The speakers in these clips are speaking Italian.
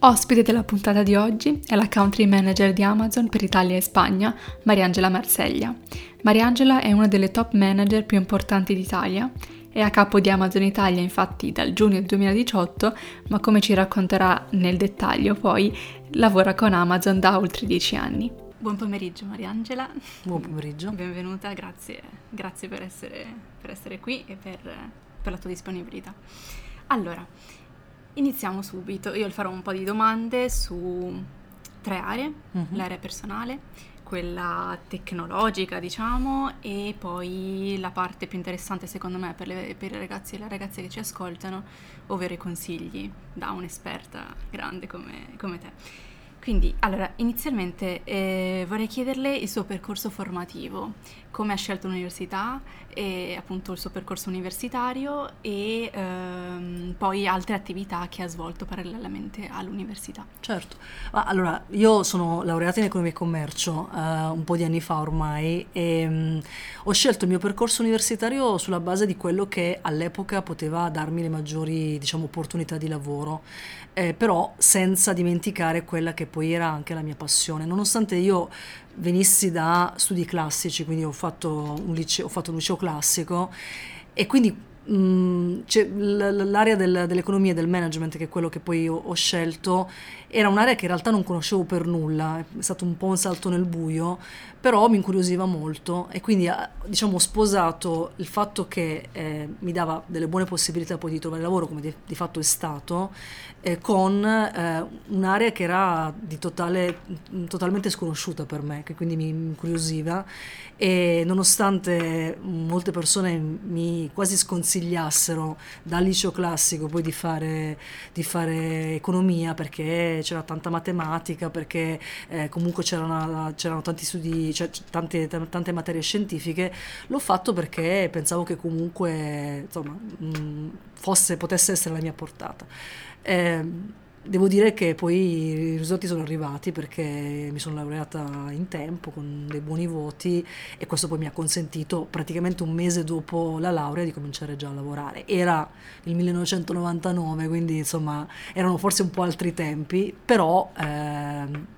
Ospite della puntata di oggi è la country manager di Amazon per Italia e Spagna, Mariangela Marseglia. Mariangela è una delle top manager più importanti d'Italia. È a capo di Amazon Italia infatti dal giugno 2018, ma come ci racconterà nel dettaglio poi, lavora con Amazon da oltre dieci anni. Buon pomeriggio Mariangela. Buon pomeriggio. Benvenuta, grazie, grazie per, essere, per essere qui e per, per la tua disponibilità. Allora, Iniziamo subito, io farò un po' di domande su tre aree, mm-hmm. l'area personale, quella tecnologica diciamo e poi la parte più interessante secondo me per, le, per i ragazzi e le ragazze che ci ascoltano, ovvero i consigli da un'esperta grande come, come te. Quindi, allora, inizialmente eh, vorrei chiederle il suo percorso formativo, come ha scelto l'università, e appunto il suo percorso universitario e ehm, poi altre attività che ha svolto parallelamente all'università. Certo, Ma allora io sono laureata in economia e commercio eh, un po' di anni fa ormai e mh, mm, ho scelto il mio percorso universitario sulla base di quello che all'epoca poteva darmi le maggiori diciamo, opportunità di lavoro, eh, però senza dimenticare quella che poi era anche la mia passione, nonostante io venissi da studi classici, quindi ho fatto un liceo, ho fatto un liceo classico. E quindi mh, l'area del, dell'economia e del management, che è quello che poi ho, ho, scelto, era un'area che in realtà non conoscevo per nulla, è stato un po' un salto nel buio, però mi incuriosiva molto e quindi diciamo, ho sposato il fatto che eh, mi dava delle buone possibilità poi di trovare lavoro, come di, di fatto è stato, eh, con eh, un'area che era totale, totalmente sconosciuta per me, che quindi mi incuriosiva e nonostante molte persone mi quasi sconsigliassero dal liceo classico poi di fare, di fare economia perché c'era tanta matematica, perché eh, comunque c'erano, c'erano, tanti studi, cioè, tante, tante, materie scientifiche, l'ho fatto perché pensavo che comunque insomma, mh, fosse, potesse essere la mia portata. Eh, devo dire che poi i risultati sono arrivati perché mi sono laureata in tempo con dei buoni voti e questo poi mi ha consentito praticamente un mese dopo la laurea di cominciare già a lavorare. Era il 1999, quindi insomma erano forse un po' altri tempi, però... Eh,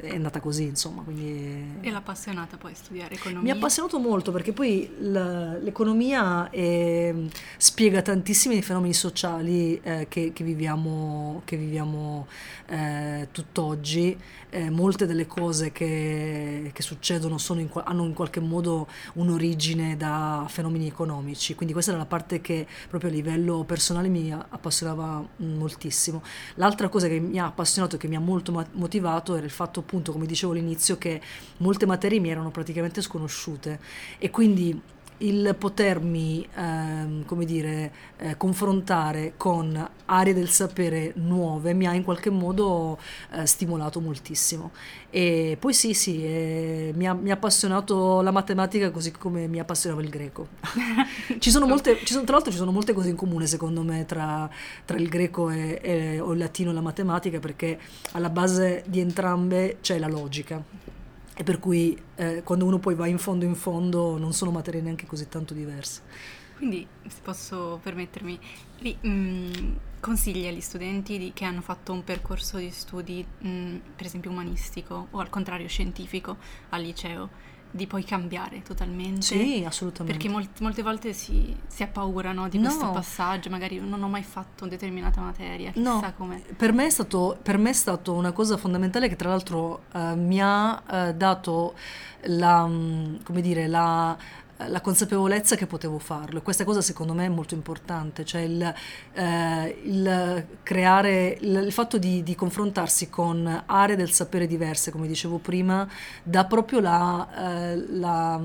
è andata così, insomma. Quindi... E l'ha appassionata poi studiare economia? Mi ha appassionato molto perché poi l'economia è, spiega tantissimi fenomeni sociali eh, che, che, viviamo, che viviamo eh, tutt'oggi. Eh, molte delle cose che, che succedono in, hanno in qualche modo un'origine da fenomeni economici, quindi questa era la parte che proprio a livello personale mi appassionava moltissimo. L'altra cosa che mi ha appassionato e che mi ha molto motivato era il fatto appunto, come dicevo all'inizio, che molte materie mi erano praticamente sconosciute. E quindi il potermi, ehm, come dire, eh, confrontare con aree del sapere nuove mi ha in qualche modo eh, stimolato moltissimo. E poi sì, sì, eh, mi, ha, mi, ha, appassionato la matematica così come mi appassionava il greco. ci sono molte, ci sono, tra l'altro ci sono molte cose in comune secondo me tra, tra il greco e, e, o il latino e la matematica perché alla base di entrambe c'è la logica e per cui eh, quando uno poi va in fondo in fondo non sono materie neanche così tanto diverse. Quindi, se posso permettermi, li, mh, mm, consigli agli studenti di, che hanno fatto un percorso di studi, mh, mm, per esempio umanistico o al contrario scientifico al liceo, di poi cambiare totalmente. Sì, assolutamente. Perché molte, molte volte si, si, ha paura no, di no. questo passaggio, magari non ho mai fatto determinata materia, chissà no, come. Per me, è stato, per me è stato una cosa fondamentale che tra l'altro eh, mi ha eh, dato la, mm, come dire, la la consapevolezza che potevo farlo questa cosa secondo me è molto importante, cioè il, eh, il creare, il, il fatto di, di, confrontarsi con aree del sapere diverse, come dicevo prima, dà proprio la, eh, la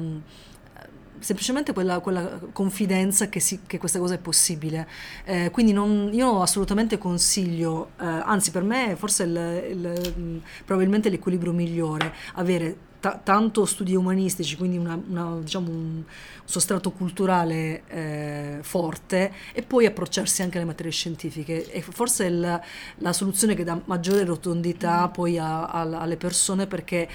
semplicemente quella, quella confidenza che, si, che, questa cosa è possibile. Eh, quindi non, io assolutamente consiglio, eh, anzi per me forse il, il, probabilmente l'equilibrio migliore, avere ta- tanto studi umanistici, quindi una, una, diciamo un sostrato culturale eh, forte, e poi approcciarsi anche alle materie scientifiche. E forse è la, soluzione che dà maggiore rotondità poi a, a, alle persone perché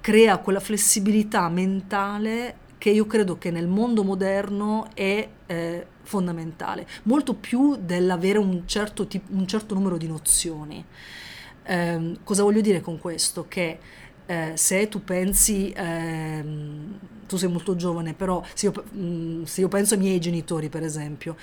crea quella flessibilità mentale che io credo che nel mondo moderno è eh, fondamentale, molto più dell'avere un certo, tipo, un certo numero di nozioni. Eh, cosa voglio dire con questo? Che eh, se tu pensi, ehm, tu sei molto giovane, però se io, mh, mm, se io penso ai miei genitori, per esempio,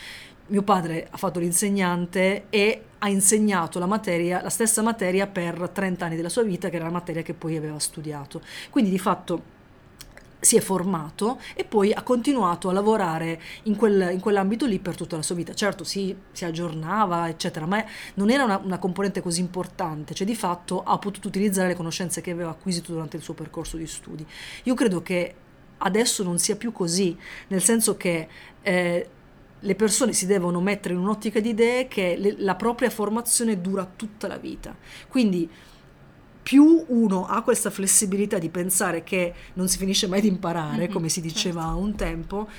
mio padre ha fatto l'insegnante e ha insegnato la materia, la stessa materia per 30 anni della sua vita, che era la materia che poi aveva studiato. Quindi di fatto si è formato e poi ha continuato a lavorare in, quel, in, quell'ambito lì per tutta la sua vita. Certo si, si aggiornava, eccetera, ma non era una, una, componente così importante, cioè di fatto ha potuto utilizzare le conoscenze che aveva acquisito durante il suo percorso di studi. Io credo che adesso non sia più così, nel senso che eh, le persone si devono mettere in un'ottica di idee che le, la propria formazione dura tutta la vita. Quindi più uno ha questa flessibilità di pensare che non si finisce mai di imparare, mm-hmm, come si diceva certo. un tempo,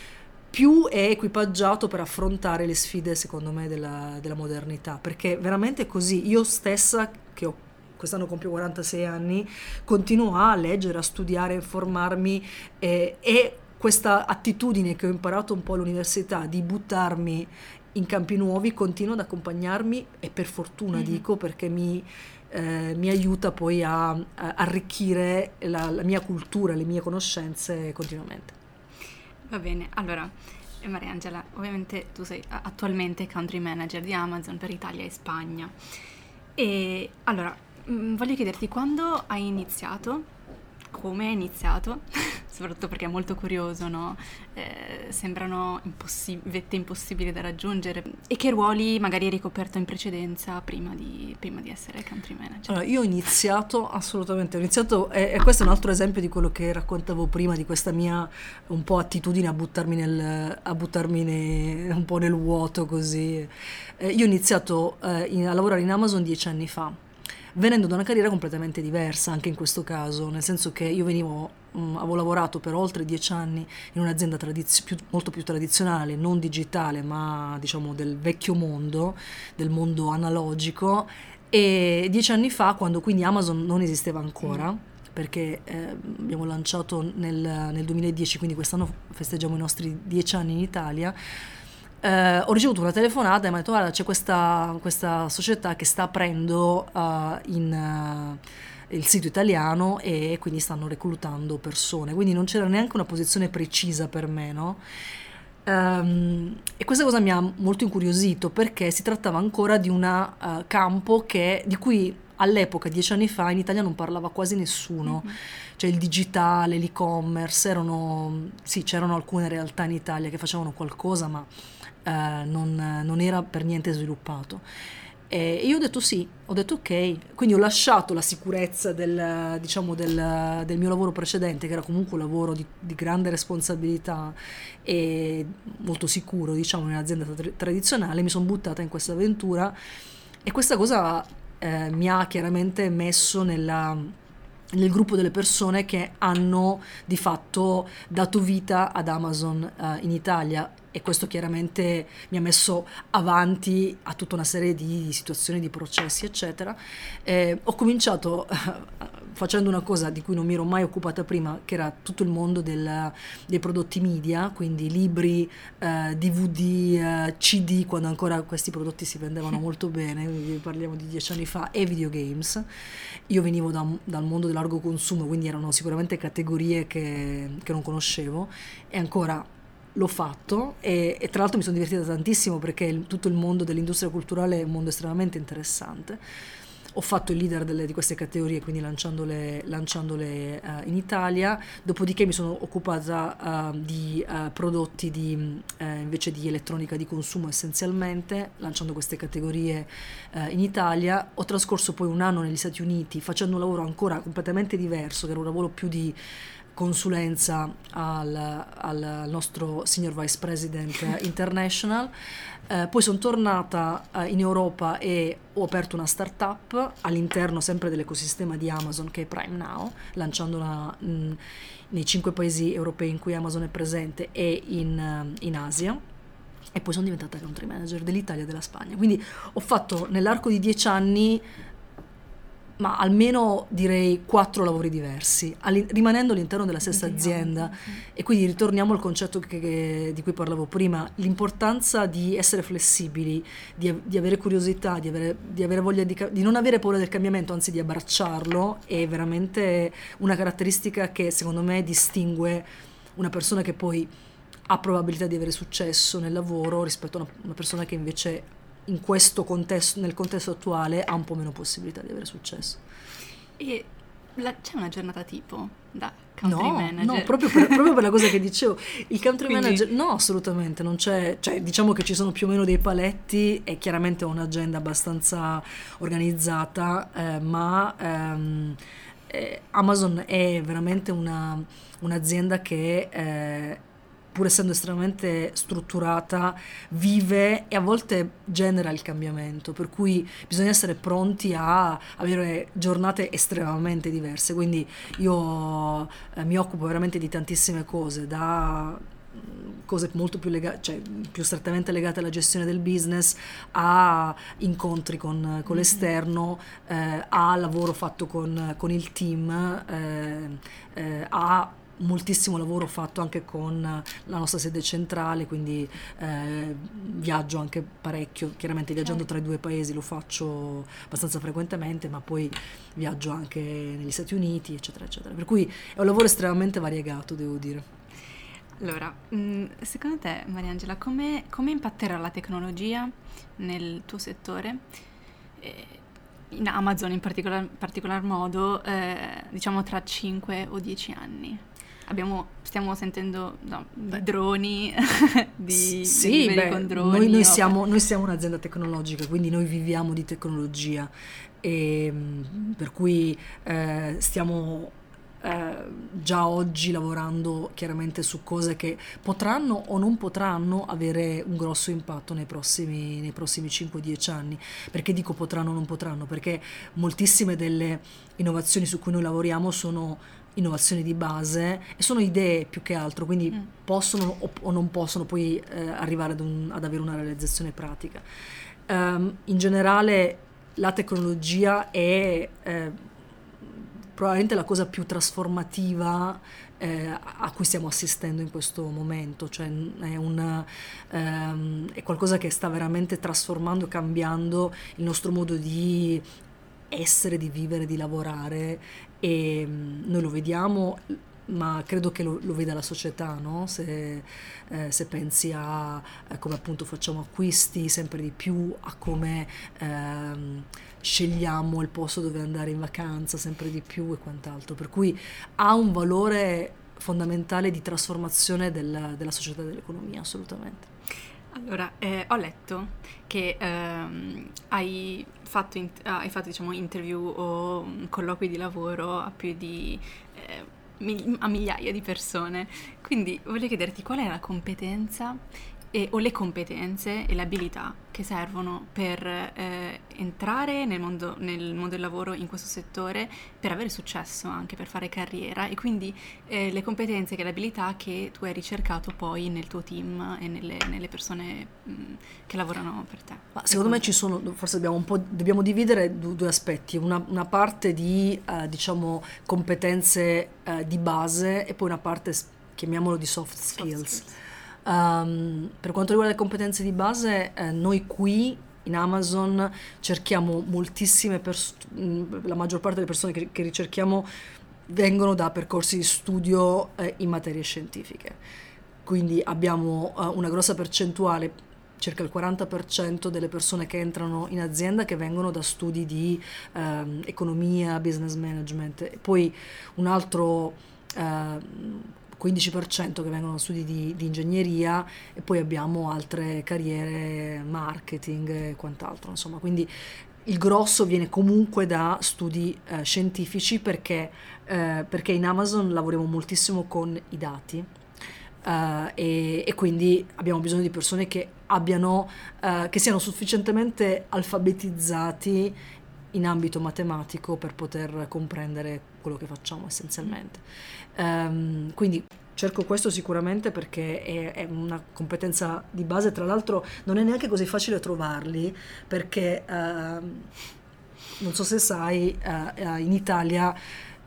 più è equipaggiato per affrontare le sfide, secondo me, della, della modernità. Perché veramente così. Io stessa, che ho quest'anno compio 46 anni, continuo a leggere, a studiare, a informarmi eh, e questa attitudine che ho imparato un po' all'università di buttarmi in campi nuovi continua ad accompagnarmi e per fortuna mm-hmm. dico perché mi, eh, mi aiuta poi a, a arricchire la, la, mia cultura, le mie conoscenze continuamente. Va bene, allora eh, Mariangela, ovviamente tu sei attualmente country manager di Amazon per Italia e Spagna. E allora, mm, voglio chiederti quando hai iniziato come è iniziato, soprattutto perché è molto curioso, no? eh, sembrano impossib- vette impossibili da raggiungere e che ruoli magari hai ricoperto in precedenza prima di, prima di essere country manager? Allora, io ho iniziato assolutamente, ho iniziato, e, e, questo è un altro esempio di quello che raccontavo prima, di questa mia un po' attitudine a buttarmi, nel, a buttarmi ne, un po' nel vuoto così. Eh, io ho iniziato eh, in, a lavorare in Amazon dieci anni fa venendo da una carriera completamente diversa anche in questo caso, nel senso che io venivo, mh, mm, avevo lavorato per oltre dieci anni in un'azienda tradiz- più, molto più tradizionale, non digitale, ma diciamo del vecchio mondo, del mondo analogico, e dieci anni fa, quando quindi Amazon non esisteva ancora, mm. perché eh, abbiamo lanciato nel, nel, 2010, quindi quest'anno festeggiamo i nostri dieci anni in Italia, eh, ho ricevuto una telefonata e mi ha detto guarda c'è questa, questa società che sta aprendo uh, in... Uh, il sito italiano e quindi stanno reclutando persone, quindi non c'era neanche una posizione precisa per me, no? Um, e questa cosa mi ha molto incuriosito perché si trattava ancora di un uh, campo che, di cui all'epoca, dieci anni fa, in Italia non parlava quasi nessuno. Mm-hmm. Cioè il digitale, l'e-commerce, erano, sì, c'erano alcune realtà in Italia che facevano qualcosa, ma eh, non, non, era per niente sviluppato. E io ho detto sì, ho detto ok, quindi ho lasciato la sicurezza del, diciamo, del, del mio lavoro precedente, che era comunque un lavoro di, di grande responsabilità e molto sicuro, diciamo, in un'azienda tra- tradizionale, mi sono buttata in questa avventura. E questa cosa eh, mi ha chiaramente messo nella, nel gruppo delle persone che hanno di fatto dato vita ad Amazon uh, in Italia e questo chiaramente mi ha messo avanti a tutta una serie di situazioni, di processi, eccetera. Eh, ho cominciato facendo una cosa di cui non mi ero mai occupata prima, che era tutto il mondo del, dei prodotti media, quindi libri, eh, DVD, eh, CD, quando ancora questi prodotti si vendevano molto bene, parliamo di dieci anni fa, e videogames. Io venivo da, dal mondo del largo consumo, quindi erano sicuramente categorie che, che non conoscevo e ancora l'ho fatto e, e, tra l'altro mi sono divertita tantissimo perché il, tutto il mondo dell'industria culturale è un mondo estremamente interessante. Ho fatto il leader delle, di queste categorie, quindi lanciandole, lanciandole uh, in Italia, dopodiché mi sono occupata uh, di uh, prodotti di, invece di elettronica di consumo essenzialmente, lanciando queste categorie in Italia. Ho trascorso poi un anno negli Stati Uniti facendo un lavoro ancora completamente diverso, che era un lavoro più di consulenza al, al nostro Senior Vice President International. Eh, poi sono tornata eh, in Europa e ho aperto una startup all'interno sempre dell'ecosistema di Amazon che è Prime Now, lanciandola mh, nei cinque paesi europei in cui Amazon è presente e in, uh, in Asia e poi sono diventata country manager dell'Italia e della Spagna. Quindi ho fatto nell'arco di dieci anni ma almeno direi quattro lavori diversi, rimanendo all'interno della stessa azienda. E quindi ritorniamo al concetto che, che, di cui parlavo prima, l'importanza di essere flessibili, di, di avere curiosità, di avere, di avere voglia di, di, non avere paura del cambiamento, anzi di abbracciarlo, è veramente una caratteristica che secondo me distingue una persona che poi ha probabilità di avere successo nel lavoro rispetto a una, una persona che invece in questo contesto, nel contesto attuale ha un po' meno possibilità di avere successo. E la, c'è una giornata tipo da country no, manager? No, proprio per, proprio per, la cosa che dicevo. Il country Quindi... manager, no, assolutamente, non c'è, cioè diciamo che ci sono più o meno dei paletti e chiaramente ho un'agenda abbastanza organizzata, eh, ma ehm, eh, Amazon è veramente una, un'azienda che... Eh, pur essendo estremamente strutturata, vive e a volte genera il cambiamento, per cui bisogna essere pronti a avere giornate estremamente diverse. Quindi io eh, mi occupo veramente di tantissime cose, da mm, cose molto più, lega- cioè, più strettamente legate alla gestione del business, a incontri con, con mm-hmm. l'esterno, eh, a lavoro fatto con, con il team, eh, eh, a moltissimo lavoro fatto anche con la nostra sede centrale, quindi eh, viaggio anche parecchio, chiaramente viaggiando tra i due paesi lo faccio abbastanza frequentemente, ma poi viaggio anche negli Stati Uniti, eccetera, eccetera. Per cui è un lavoro estremamente variegato, devo dire. Allora, mm, secondo te, Mariangela, come, come impatterà la tecnologia nel tuo settore? in Amazon in particolar, particolar modo, eh, diciamo tra 5 o 10 anni? Abbiamo, stiamo sentendo no, di droni, di sì, beh, con droni. Noi, noi, siamo, noi, siamo, un'azienda tecnologica, quindi noi viviamo di tecnologia, e, ehm, per cui eh, stiamo eh, già oggi lavorando chiaramente su cose che potranno o non potranno avere un grosso impatto nei prossimi, nei prossimi 5-10 anni. Perché dico potranno o non potranno? Perché moltissime delle innovazioni su cui noi lavoriamo sono innovazioni di base e sono idee più che altro, quindi mm. possono o, o, non possono poi eh, arrivare ad, un, ad, avere una realizzazione pratica. Um, in generale la tecnologia è eh, probabilmente la cosa più trasformativa eh, a cui stiamo assistendo in questo momento, cioè è, una, ehm, è qualcosa che sta veramente trasformando, cambiando il nostro modo di essere, di vivere, di lavorare e mm, noi lo vediamo ma credo che lo, lo veda la società, no? se, eh, se, pensi a, a, come appunto facciamo acquisti sempre di più, a come ehm, scegliamo il posto dove andare in vacanza sempre di più e quant'altro, per cui ha un valore fondamentale di trasformazione del, della società e dell'economia, assolutamente. Allora, eh, ho letto che ehm, hai fatto, in, hai fatto diciamo, interview o colloqui di lavoro a più di eh, a migliaia di persone. Quindi voglio chiederti qual è la competenza e, o le competenze e le abilità che servono per eh, entrare nel mondo, nel mondo, del lavoro in questo settore, per avere successo anche, per fare carriera e quindi eh, le competenze e le abilità che tu hai ricercato poi nel tuo team e nelle, nelle persone mh, che lavorano per te. Ma secondo me ci sono, forse dobbiamo, un po', dobbiamo dividere due, due aspetti, una, una, parte di eh, diciamo competenze eh, di base e poi una parte, chiamiamolo di soft skills. Soft skills Um, per quanto riguarda le competenze di base, eh, noi qui in Amazon cerchiamo moltissime persone, la maggior parte delle persone che, che, ricerchiamo vengono da percorsi di studio eh, in materie scientifiche. Quindi abbiamo uh, una grossa percentuale, circa il 40% delle persone che entrano in azienda che vengono da studi di uh, economia, business management. Poi un altro uh, 15% che vengono studi di, di, ingegneria e poi abbiamo altre carriere, marketing e quant'altro, insomma, quindi il grosso viene comunque da studi eh, scientifici perché, eh, perché, in Amazon lavoriamo moltissimo con i dati uh, e, e, quindi abbiamo bisogno di persone che, abbiano, uh, che siano sufficientemente alfabetizzati in ambito matematico per poter comprendere quello che facciamo essenzialmente. Um, quindi cerco questo sicuramente perché è, è, una competenza di base, tra l'altro non è neanche così facile trovarli perché uh, non so se sai, uh, in Italia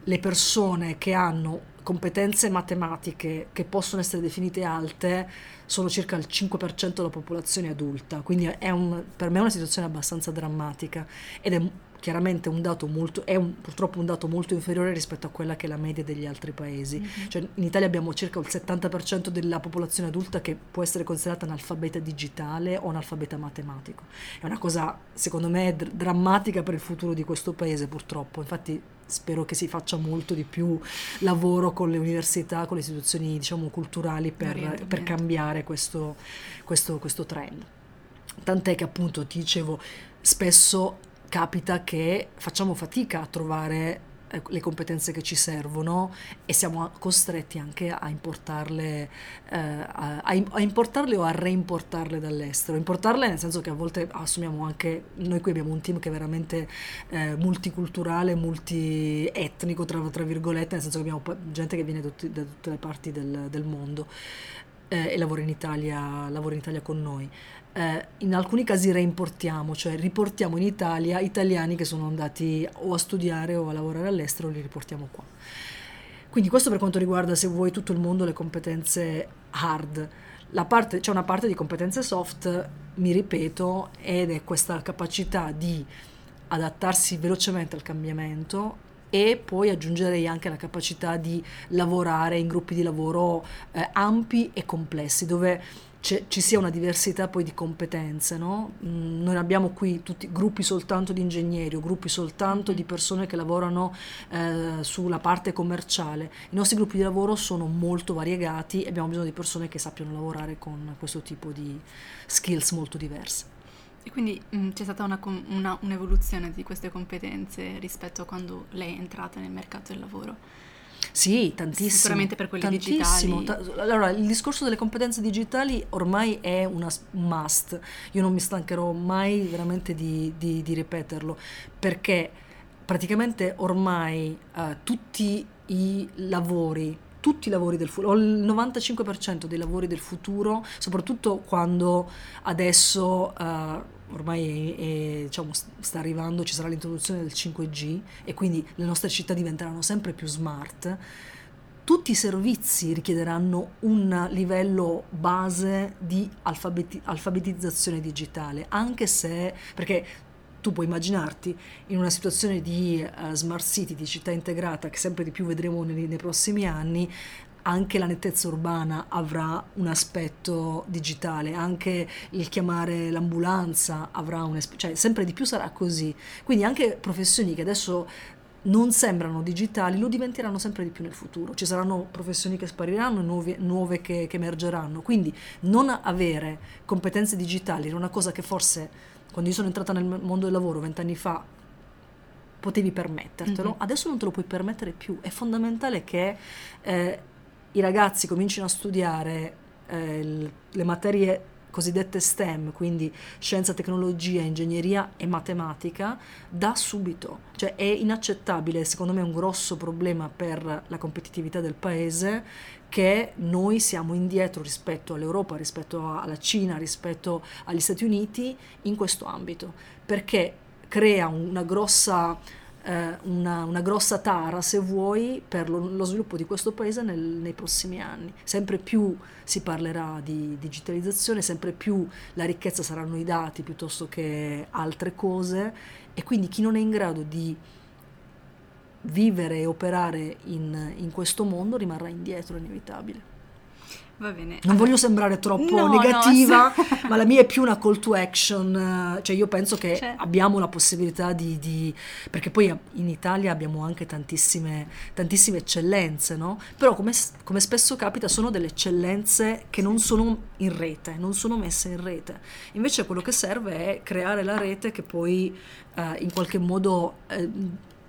le persone che hanno competenze matematiche che possono essere definite alte sono circa il 5% della popolazione adulta, quindi un, per me è una situazione abbastanza drammatica ed è chiaramente un dato molto, è un, purtroppo un dato molto inferiore rispetto a quella che è la media degli altri paesi. Mm-hmm. Cioè, in Italia abbiamo circa il 70% della popolazione adulta che può essere considerata analfabeta digitale o analfabeta matematico. È una cosa, secondo me, dr- drammatica per il futuro di questo paese, purtroppo. Infatti spero che si faccia molto di più lavoro con le università, con le istituzioni diciamo, culturali per, per cambiare questo, questo, questo trend. Tant'è che appunto ti dicevo, spesso capita che facciamo fatica a trovare eh, le competenze che ci servono e siamo costretti anche a importarle, eh, a, a, importarle o a reimportarle dall'estero. Importarle nel senso che a volte assumiamo anche, noi qui abbiamo un team che è veramente eh, multiculturale, multietnico, tra, tra, virgolette, nel senso che abbiamo gente che viene da, tutti, da tutte le parti del, del mondo eh, e lavora in, Italia, lavora in Italia con noi eh, in alcuni casi reimportiamo, cioè riportiamo in Italia italiani che sono andati o a studiare o a lavorare all'estero, li riportiamo qua. Quindi questo per quanto riguarda, se vuoi, tutto il mondo, le competenze hard. Parte, c'è una parte di competenze soft, mi ripeto, ed è questa capacità di adattarsi velocemente al cambiamento e poi aggiungerei anche la capacità di lavorare in gruppi di lavoro eh, ampi e complessi, dove ci sia una diversità poi di competenze, no? mm, noi abbiamo qui tutti gruppi soltanto di ingegneri o gruppi soltanto di persone che lavorano eh, sulla parte commerciale. I nostri gruppi di lavoro sono molto variegati e abbiamo bisogno di persone che sappiano lavorare con questo tipo di skills molto diverse. E quindi mh, mm, c'è stata una, una, un'evoluzione di queste competenze rispetto a quando lei è entrata nel mercato del lavoro? Sì, tantissimo. Sicuramente per quelli tantissimo. digitali. allora, il discorso delle competenze digitali ormai è una, un must. Io non mi stancherò mai veramente di, di, di ripeterlo, perché praticamente ormai uh, tutti i lavori tutti i lavori del futuro, il 95% dei lavori del futuro, soprattutto quando adesso uh, ormai è, è, diciamo, sta arrivando, ci sarà l'introduzione del 5G e quindi le nostre città diventeranno sempre più smart, tutti i servizi richiederanno un livello base di alfabeti- alfabetizzazione digitale, anche se, perché tu puoi immaginarti in una situazione di uh, smart city, di città integrata, che sempre di più vedremo nei, nei prossimi anni, anche la nettezza urbana avrà un aspetto digitale, anche il chiamare l'ambulanza avrà un aspetto, cioè sempre di più sarà così. Quindi anche professioni che adesso non sembrano digitali lo diventeranno sempre di più nel futuro. Ci saranno professioni che spariranno, nuove, nuove che, che emergeranno. Quindi non avere competenze digitali era una cosa che forse quando io sono entrata nel mondo del lavoro vent'anni fa potevi permettertelo, mm-hmm. adesso non te lo puoi permettere più. È fondamentale che eh, i ragazzi comincino a studiare eh, le materie cosiddette STEM, quindi scienza, tecnologia, ingegneria e matematica, da subito. Cioè è inaccettabile, secondo me è un grosso problema per la competitività del paese che noi siamo indietro rispetto all'Europa, rispetto alla Cina, rispetto agli Stati Uniti in questo ambito, perché crea una grossa eh, una, una, grossa tara, se vuoi, per lo, lo sviluppo di questo paese nel, nei prossimi anni. Sempre più si parlerà di digitalizzazione, sempre più la ricchezza saranno i dati piuttosto che altre cose e quindi chi non è in grado di vivere e operare in, in questo mondo rimarrà indietro, inevitabile. Va bene. Non voglio sembrare troppo No, negativa, no, ma la mia è più una call to action, eh, cioè io penso che Cioè. abbiamo la possibilità di, di- perché poi in Italia abbiamo anche tantissime, tantissime eccellenze, no? Però come, come spesso capita sono delle eccellenze che non sono in rete, non sono messe in rete. Invece quello che serve è creare la rete che poi eh, in qualche modo eh,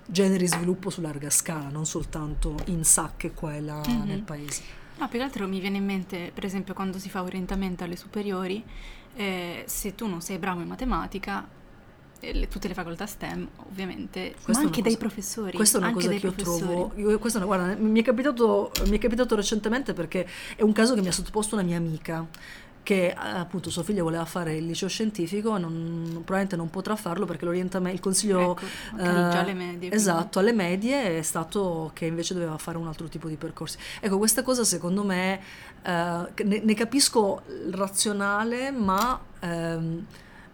generi sviluppo su larga scala, non soltanto in sacche qua e là Mhm. nel paese. No, più che altro mi viene in mente, per esempio, quando si fa orientamento alle superiori, eh, se tu non sei bravo in matematica, eh, le- tutte le facoltà STEM, ovviamente, Questa è ma anche cosa- dai professori. Questa è una cosa che io professori. trovo. io- è una- guarda, mi è, capitato, mi è capitato recentemente perché è un caso che mi ha sottoposto una mia amica. Che eh, appunto suo figlio voleva fare il liceo scientifico non- probabilmente non potrà farlo perché l'orientamento, il consiglio Ecco, eh, alle medie. Esatto, alle medie è stato che invece doveva fare un altro tipo di percorsi. Ecco, questa cosa secondo me eh, ne, ne capisco il razionale, ma ehm,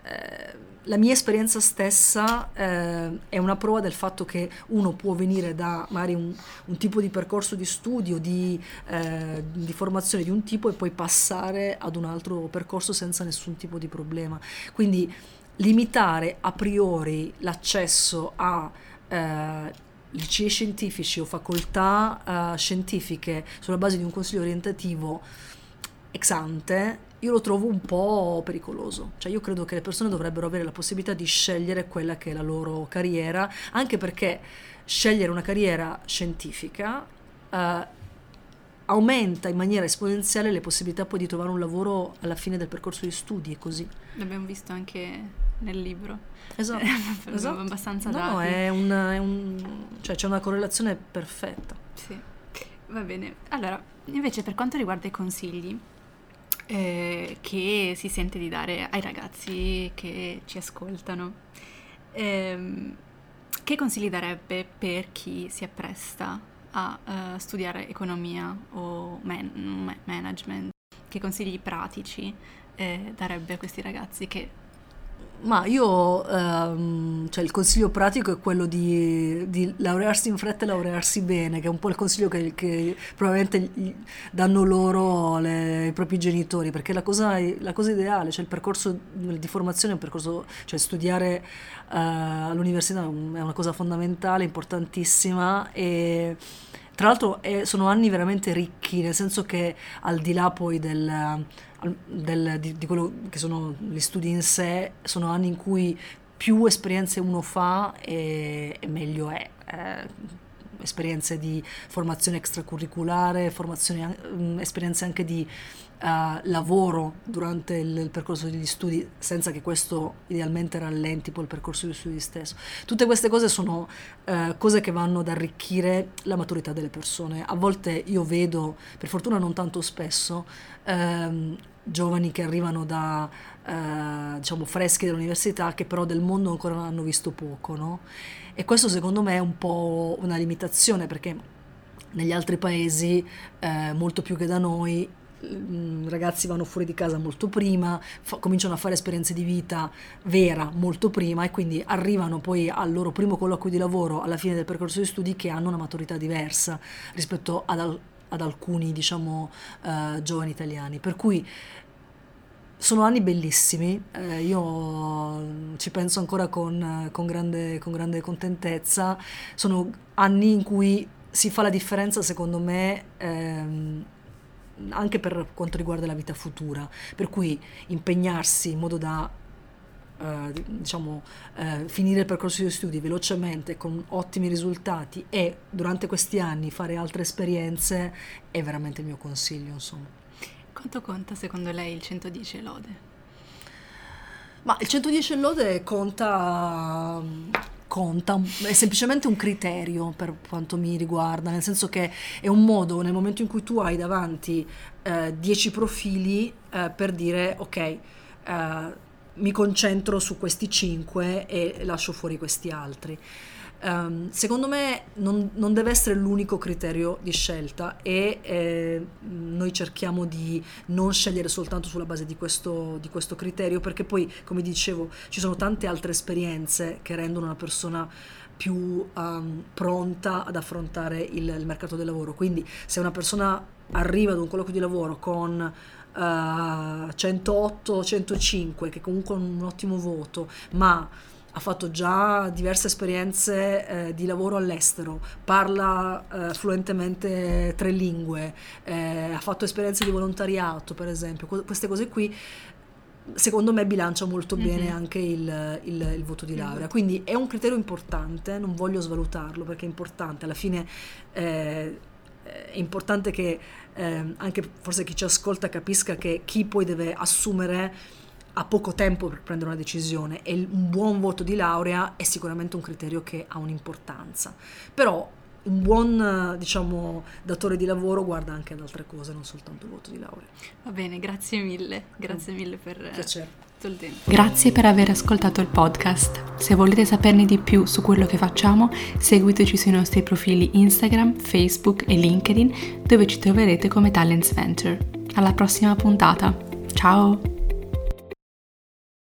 eh, la mia esperienza stessa eh, è una prova del fatto che uno può venire da magari un, un tipo di percorso di studio, di, eh, di formazione di un tipo e poi passare ad un altro percorso senza nessun tipo di problema. Quindi limitare a priori l'accesso a eh, licei scientifici o facoltà eh, scientifiche sulla base di un consiglio orientativo ex ante, io lo trovo un po' pericoloso. Cioè io credo che le persone dovrebbero avere la possibilità di scegliere quella che è la loro carriera, anche perché scegliere una carriera scientifica eh, aumenta in maniera esponenziale le possibilità poi di trovare un lavoro alla fine del percorso di studi e così. L'abbiamo visto anche nel libro. Esatto. Esatto. abbastanza No, dati. no, è un, è un- cioè c'è una correlazione perfetta. Sì, va bene. Allora, invece per quanto riguarda i consigli eh, che si sente di dare ai ragazzi che ci ascoltano, ehm, che consigli darebbe per chi si appresta a eh, studiare economia o man- ma- management? Che consigli pratici eh, darebbe a questi ragazzi che Ma io, ehm, cioè il consiglio pratico è quello di, di laurearsi in fretta e laurearsi bene, che è un po' il consiglio che, che probabilmente danno loro le- i propri genitori, perché la cosa, la cosa ideale, cioè il percorso di formazione è un percorso, cioè studiare eh, all'università è un- è una cosa fondamentale, importantissima e tra l'altro eh, sono anni veramente ricchi, nel senso che al di là poi del, del- di, di quello che sono gli studi in sé, sono anni in cui più esperienze uno fa e, e meglio è. Eh, esperienze di formazione extracurriculare, formazione, mm, esperienze anche di eh, lavoro durante il, il percorso degli studi, senza che questo idealmente rallenti poi il percorso degli studi stesso. Tutte queste cose sono eh, cose che vanno ad arricchire la maturità delle persone. A volte io vedo, per fortuna non tanto spesso, ehm, giovani che arrivano da eh, diciamo freschi dall'università che però del mondo ancora non hanno visto poco, no? E questo secondo me è un po' una limitazione perché negli altri paesi, eh, molto più che da noi, ragazzi vanno fuori di casa molto prima, fa- cominciano a fare esperienze di vita vera molto prima e quindi arrivano poi al loro primo colloquio di lavoro alla fine del percorso di studi che hanno una maturità diversa rispetto ad, al- ad alcuni, diciamo, eh, giovani italiani. Per cui sono anni bellissimi, eh, io ci penso ancora con, con grande, con grande contentezza, sono anni in cui si fa la differenza secondo me ehm, anche per quanto riguarda la vita futura, per cui impegnarsi in modo da eh, diciamo, eh, finire il percorso di studi velocemente con ottimi risultati e durante questi anni fare altre esperienze è veramente il mio consiglio, insomma. quanto conta secondo lei il 110 lode? Ma il 110 lode conta, conta, è semplicemente un criterio per quanto mi riguarda, nel senso che è un modo nel momento in cui tu hai davanti eh, 10 profili eh, per dire ok, eh, mi concentro su questi 5 e lascio fuori questi altri. Ehm, secondo me non, non deve essere l'unico criterio di scelta e eh, noi cerchiamo di non scegliere soltanto sulla base di questo, di questo criterio perché poi, come dicevo, ci sono tante altre esperienze che rendono una persona più um, pronta ad affrontare il, il, mercato del lavoro. Quindi se una persona arriva ad un colloquio di lavoro con uh, 108, 105, che comunque è un ottimo voto, ma ha fatto già diverse esperienze eh, di lavoro all'estero, parla eh, fluentemente tre lingue, eh, ha fatto esperienze di volontariato, per esempio, queste cose qui secondo me bilancia molto mm-hmm. bene anche il, il, il, voto di laurea. Quindi è un criterio importante, non voglio svalutarlo perché è importante, alla fine eh, è importante che eh, anche forse chi ci ascolta capisca che chi poi deve assumere ha poco tempo per prendere una decisione e un buon voto di laurea è sicuramente un criterio che ha un'importanza. Però un buon diciamo, datore di lavoro guarda anche ad altre cose, non soltanto il voto di laurea. Va bene, grazie mille, grazie mille per Piacere. il tempo. Grazie per aver ascoltato il podcast. Se volete saperne di più su quello che facciamo, seguiteci sui nostri profili Instagram, Facebook e LinkedIn, dove ci troverete come Talents Venture. Alla prossima puntata. Ciao!